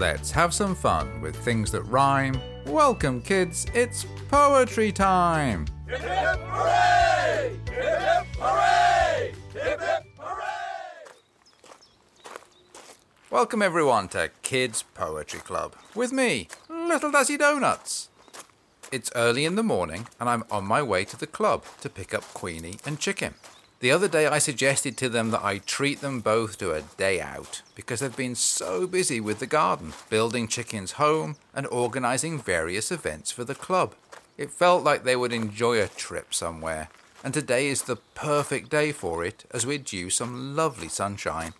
Let's have some fun with things that rhyme. Welcome, kids, it's poetry time! Hip hip hooray! Hip hip hooray! Hip hip hooray! Welcome, everyone, to Kids Poetry Club with me, Little Dazzy Donuts. It's early in the morning, and I'm on my way to the club to pick up Queenie and Chicken. The other day, I suggested to them that I treat them both to a day out because they've been so busy with the garden, building Chicken's home, and organising various events for the club. It felt like they would enjoy a trip somewhere, and today is the perfect day for it as we're due some lovely sunshine.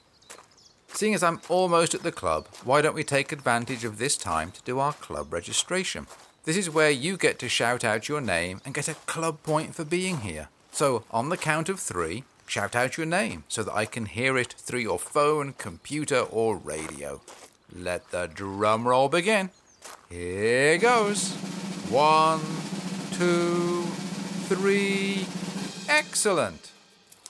Seeing as I'm almost at the club, why don't we take advantage of this time to do our club registration? This is where you get to shout out your name and get a club point for being here. So, on the count of three, shout out your name so that I can hear it through your phone, computer, or radio. Let the drum roll begin. Here goes. One, two, three. Excellent.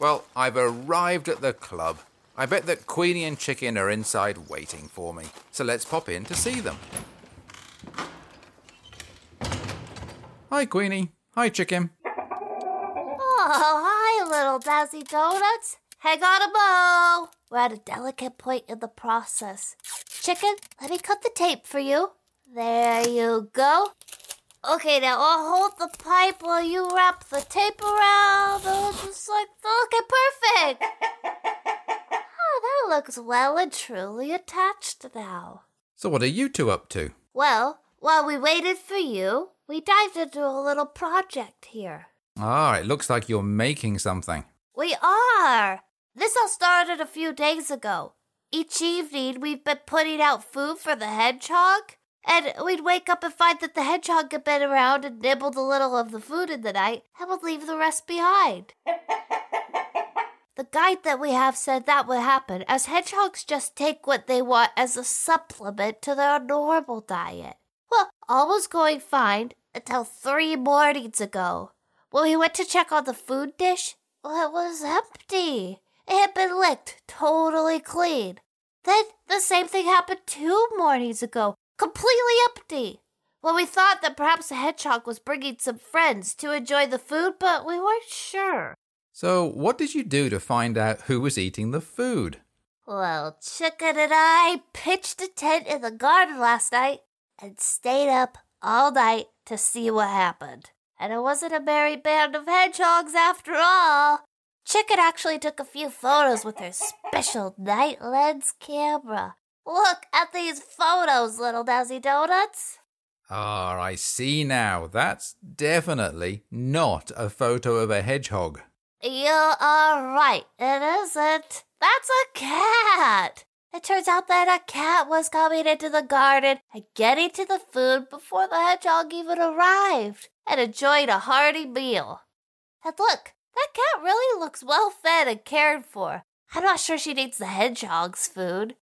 Well, I've arrived at the club. I bet that Queenie and Chicken are inside waiting for me. So let's pop in to see them. Hi, Queenie. Hi, Chicken. Oh, hi, little Dazzy Donuts. Hang on a mo. We're at a delicate point in the process. Chicken, let me cut the tape for you. There you go. Okay, now I'll hold the pipe while you wrap the tape around. Oh, just like, okay, perfect. Oh, that looks well and truly attached now. So, what are you two up to? Well, while we waited for you, we dived into a little project here. Ah, it looks like you're making something. We are. This all started a few days ago. Each evening, we've been putting out food for the hedgehog, and we'd wake up and find that the hedgehog had been around and nibbled a little of the food in the night and would leave the rest behind. the guide that we have said that would happen, as hedgehogs just take what they want as a supplement to their normal diet. Well, all was going fine until three mornings ago. When we went to check on the food dish, well, it was empty. It had been licked totally clean. Then the same thing happened two mornings ago, completely empty. Well, we thought that perhaps the hedgehog was bringing some friends to enjoy the food, but we weren't sure. So, what did you do to find out who was eating the food? Well, Chicken and I pitched a tent in the garden last night and stayed up all night to see what happened. And it wasn't a merry band of hedgehogs after all. Chicken actually took a few photos with her special night lens camera. Look at these photos, little Dazzy Donuts. Ah, I see now. That's definitely not a photo of a hedgehog. You are right, it isn't. That's a cat. It turns out that a cat was coming into the garden and getting to the food before the hedgehog even arrived and enjoyed a hearty meal. And look, that cat really looks well fed and cared for. I'm not sure she needs the hedgehog's food.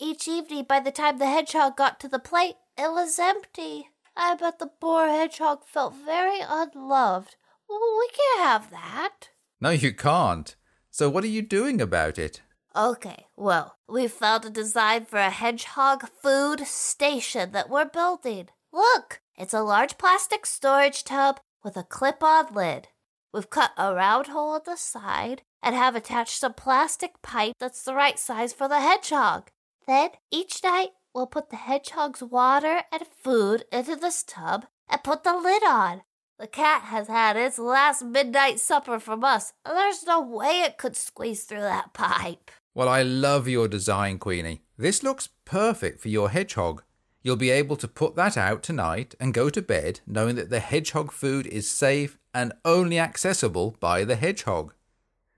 Each evening, by the time the hedgehog got to the plate, it was empty. I bet the poor hedgehog felt very unloved. Well, we can't have that. No, you can't. So, what are you doing about it? Okay, well, we've found a design for a hedgehog food station that we're building. Look, it's a large plastic storage tub with a clip on lid. We've cut a round hole at the side and have attached a plastic pipe that's the right size for the hedgehog. Then, each night, we'll put the hedgehog's water and food into this tub and put the lid on. The cat has had its last midnight supper from us, and there's no way it could squeeze through that pipe. Well, I love your design, Queenie. This looks perfect for your hedgehog. You'll be able to put that out tonight and go to bed knowing that the hedgehog food is safe and only accessible by the hedgehog.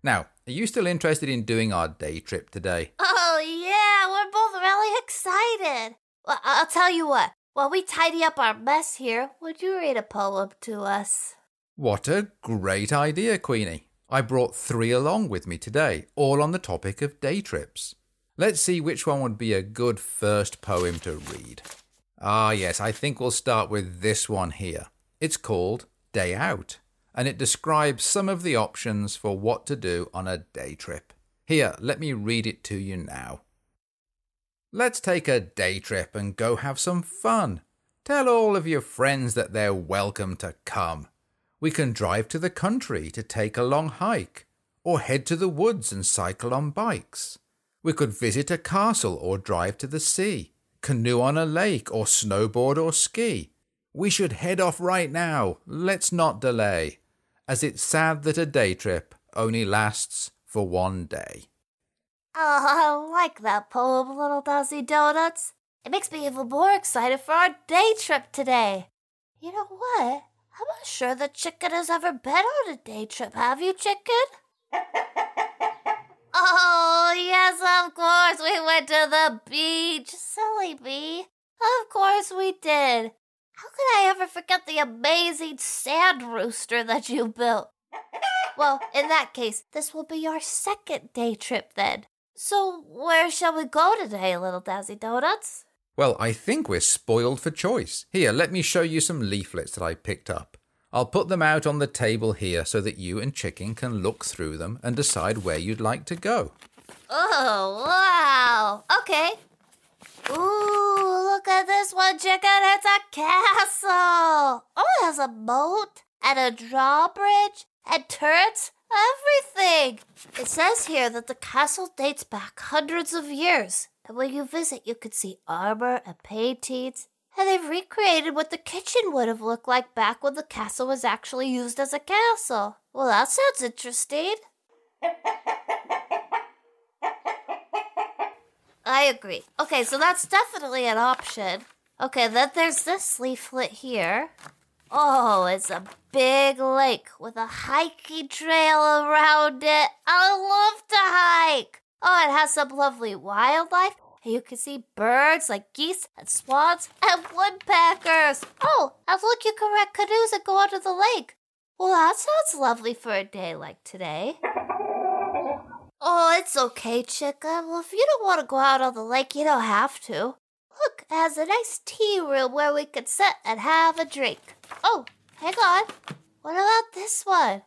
Now, are you still interested in doing our day trip today? Oh, yeah, we're both really excited. Well, I'll tell you what, while we tidy up our mess here, would you read a poem to us? What a great idea, Queenie. I brought three along with me today, all on the topic of day trips. Let's see which one would be a good first poem to read. Ah, yes, I think we'll start with this one here. It's called Day Out, and it describes some of the options for what to do on a day trip. Here, let me read it to you now. Let's take a day trip and go have some fun. Tell all of your friends that they're welcome to come. We can drive to the country to take a long hike, or head to the woods and cycle on bikes. We could visit a castle or drive to the sea, canoe on a lake, or snowboard or ski. We should head off right now. Let's not delay, as it's sad that a day trip only lasts for one day. Oh, I like that poem, Little Dazzy Donuts. It makes me even more excited for our day trip today. You know what? I'm not sure the chicken has ever been on a day trip. Have you, chicken? of course. We went to the beach. Silly bee. Of course we did. How could I ever forget the amazing sand rooster that you built? Well, in that case, this will be our second day trip then. So, where shall we go today, little Dazzy Donuts? Well, I think we're spoiled for choice. Here, let me show you some leaflets that I picked up. I'll put them out on the table here so that you and Chicken can look through them and decide where you'd like to go. Oh, wow. Okay. Ooh, look at this one, chicken. It's a castle. Oh, it has a moat and a drawbridge and turrets, everything. It says here that the castle dates back hundreds of years. And when you visit, you can see armor and paintings. And they've recreated what the kitchen would have looked like back when the castle was actually used as a castle. Well, that sounds interesting. I agree. Okay, so that's definitely an option. Okay, then there's this leaflet here. Oh, it's a big lake with a hiking trail around it. I love to hike. Oh, it has some lovely wildlife. You can see birds like geese and swans and woodpeckers. Oh, and look, you can rent canoes and go onto the lake. Well, that sounds lovely for a day like today. Oh, it's okay, chicken. Well, if you don't want to go out on the lake, you don't have to. Look, it has a nice tea room where we can sit and have a drink. Oh, hang on. What about this one?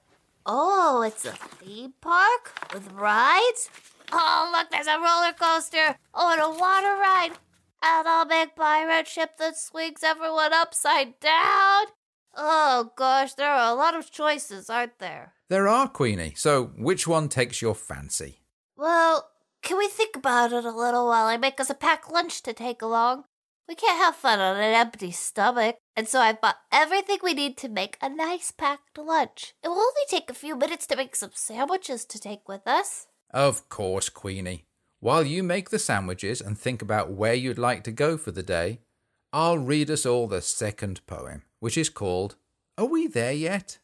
Oh, it's a theme park with rides. Oh, look, there's a roller coaster. Oh, and a water ride. And a big pirate ship that swings everyone upside down. Oh, gosh, there are a lot of choices, aren't there? There are, Queenie, so which one takes your fancy? Well, can we think about it a little while I make us a packed lunch to take along? We can't have fun on an empty stomach, and so I've bought everything we need to make a nice packed lunch. It will only take a few minutes to make some sandwiches to take with us. Of course, Queenie. While you make the sandwiches and think about where you'd like to go for the day, I'll read us all the second poem, which is called Are We There Yet?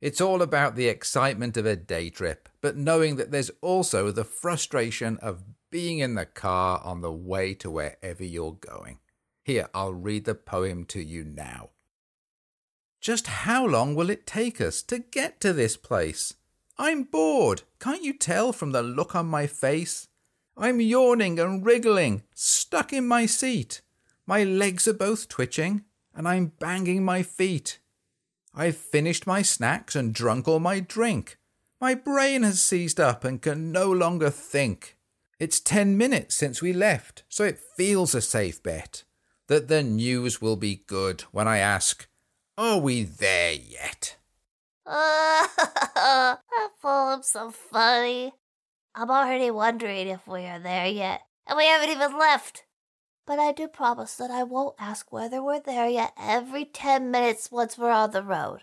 It's all about the excitement of a day trip, but knowing that there's also the frustration of being in the car on the way to wherever you're going. Here, I'll read the poem to you now. Just how long will it take us to get to this place? I'm bored. Can't you tell from the look on my face? I'm yawning and wriggling, stuck in my seat. My legs are both twitching, and I'm banging my feet. I've finished my snacks and drunk all my drink. My brain has seized up and can no longer think. It's ten minutes since we left, so it feels a safe bet that the news will be good when I ask, Are we there yet? That poem's so funny. I'm already wondering if we are there yet, and we haven't even left. But I do promise that I won't ask whether we're there yet every ten minutes once we're on the road.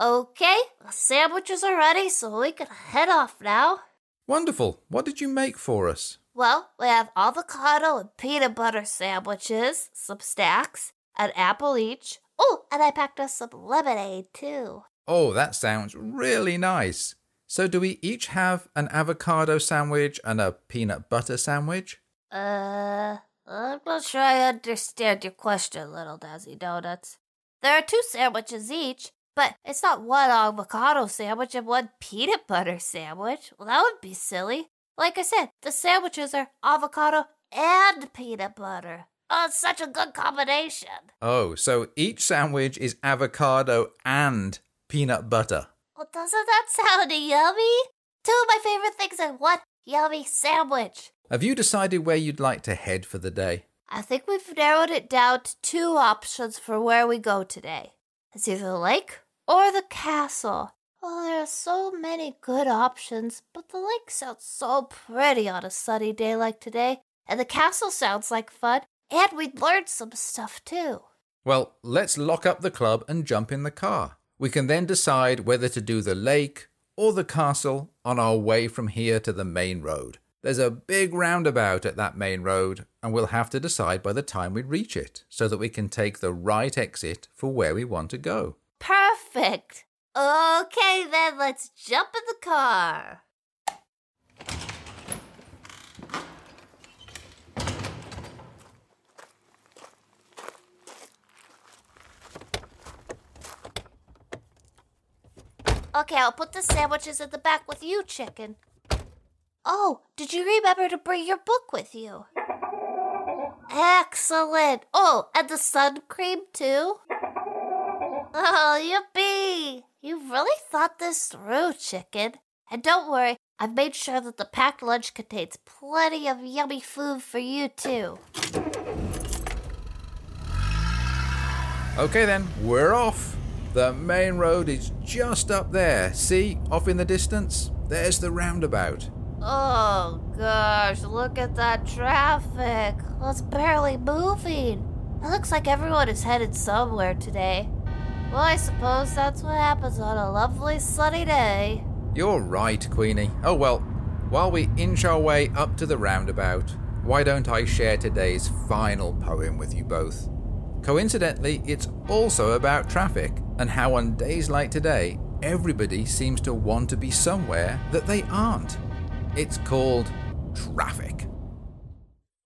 Okay, the sandwiches are ready, so we can head off now. Wonderful. What did you make for us? Well, we have avocado and peanut butter sandwiches, some stacks, an apple each. Oh, and I packed us some lemonade too. Oh, that sounds really nice. So, do we each have an avocado sandwich and a peanut butter sandwich? Uh, I'm not sure I understand your question, little Dazzy Donuts. There are two sandwiches each, but it's not one avocado sandwich and one peanut butter sandwich. Well, that would be silly. Like I said, the sandwiches are avocado and peanut butter. Oh, it's such a good combination. Oh, so each sandwich is avocado and peanut butter. Well, doesn't that sound yummy? Two of my favorite things in one yummy sandwich. Have you decided where you'd like to head for the day? I think we've narrowed it down to two options for where we go today. It's either the lake or the castle. Well, there are so many good options, but the lake sounds so pretty on a sunny day like today, and the castle sounds like fun, and we'd learn some stuff too. Well, let's lock up the club and jump in the car. We can then decide whether to do the lake or the castle on our way from here to the main road. There's a big roundabout at that main road, and we'll have to decide by the time we reach it so that we can take the right exit for where we want to go. Perfect. Okay, then let's jump in the car. Okay, I'll put the sandwiches in the back with you, chicken. Oh, did you remember to bring your book with you? Excellent. Oh, and the sun cream too? Oh, yippee! You've really thought this through, chicken. And don't worry, I've made sure that the packed lunch contains plenty of yummy food for you too. Okay, then, we're off. The main road is just up there. See, off in the distance? There's the roundabout. Oh gosh, look at that traffic. It's barely moving. It looks like everyone is headed somewhere today. Well, I suppose that's what happens on a lovely sunny day. You're right, Queenie. Oh well, while we inch our way up to the roundabout, why don't I share today's final poem with you both? Coincidentally, it's also about traffic and how on days like today, everybody seems to want to be somewhere that they aren't. It's called traffic.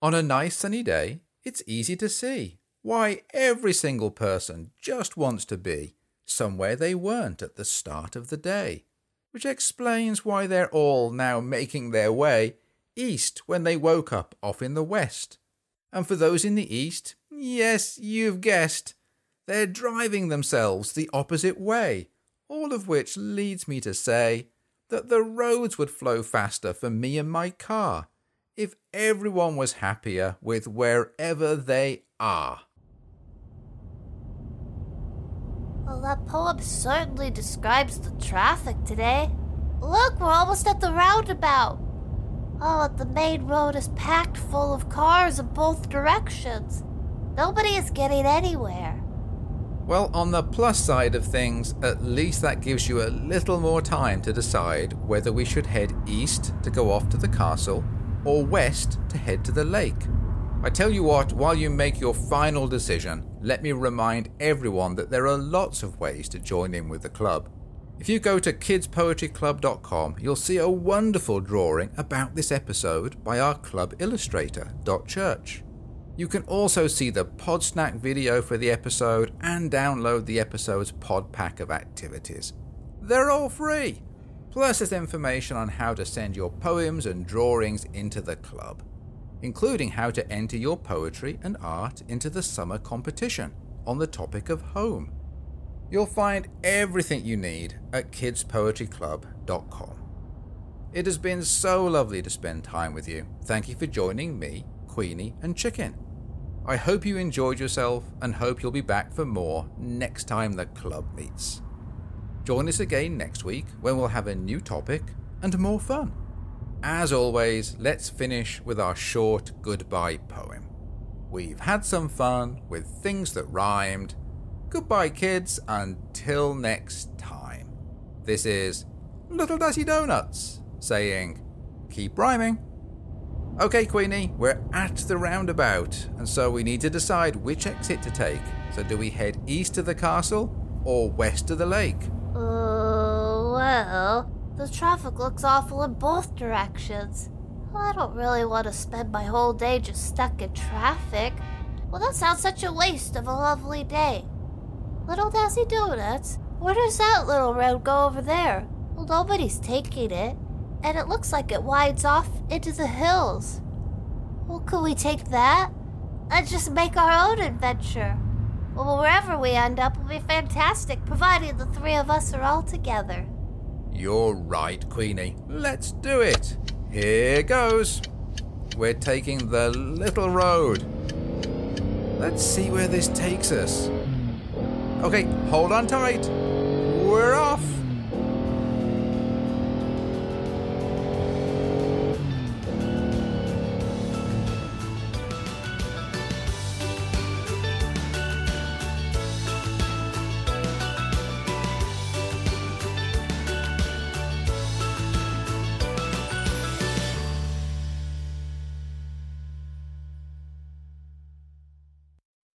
On a nice sunny day, it's easy to see why every single person just wants to be somewhere they weren't at the start of the day, which explains why they're all now making their way east when they woke up off in the west. And for those in the east, yes, you've guessed, they're driving themselves the opposite way, all of which leads me to say that the roads would flow faster for me and my car if everyone was happier with wherever they are. Well, that poem certainly describes the traffic today. Look, we're almost at the roundabout. Oh, the main road is packed full of cars in both directions. Nobody is getting anywhere. Well, on the plus side of things, at least that gives you a little more time to decide whether we should head east to go off to the castle or west to head to the lake. I tell you what, while you make your final decision, let me remind everyone that there are lots of ways to join in with the club. If you go to kidspoetryclub.com, you'll see a wonderful drawing about this episode by our club illustrator, Dot Church. You can also see the Podsnack video for the episode and download the episode's pod pack of activities. They're all free. Plus, there's information on how to send your poems and drawings into the club including how to enter your poetry and art into the summer competition on the topic of home. You'll find everything you need at kidspoetryclub.com. It has been so lovely to spend time with you. Thank you for joining me, Queenie, and Chicken. I hope you enjoyed yourself and hope you'll be back for more next time the club meets. Join us again next week when we'll have a new topic and more fun. As always, let's finish with our short goodbye poem. We've had some fun with things that rhymed. Goodbye, kids, until next time. This is Little Dazzy Donuts saying, keep rhyming. Okay, Queenie, we're at the roundabout, and so we need to decide which exit to take. So, do we head east to the castle or west to the lake? Uh, well, the traffic looks awful in both directions. I don't really want to spend my whole day just stuck in traffic. Well, that sounds such a waste of a lovely day. Little Dazzy Donuts, where does that little road go over there? Well, nobody's taking it, and it looks like it winds off into the hills. Well, could we take that and just make our own adventure? Well, wherever we end up will be fantastic, provided the three of us are all together. You're right, Queenie. Let's do it. Here goes. we're taking the little road. Let's see where this takes us. Okay, hold on tight. We're off.